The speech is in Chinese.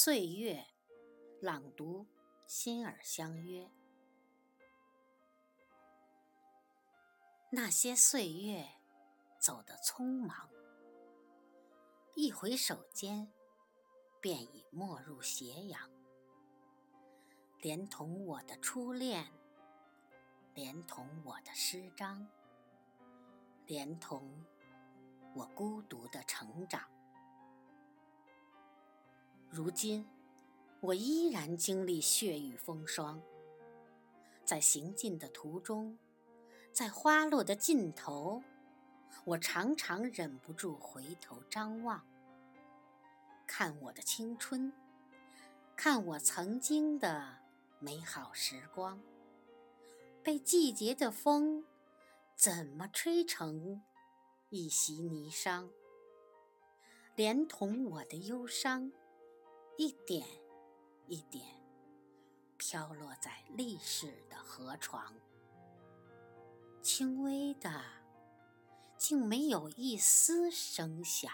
岁月，朗读，心儿相约。那些岁月走得匆忙，一回首间，便已没入斜阳。连同我的初恋，连同我的诗章，连同我孤独的成长。如今，我依然经历血雨风霜，在行进的途中，在花落的尽头，我常常忍不住回头张望，看我的青春，看我曾经的美好时光，被季节的风怎么吹成一袭霓裳，连同我的忧伤。一点一点飘落在历史的河床，轻微的，竟没有一丝声响。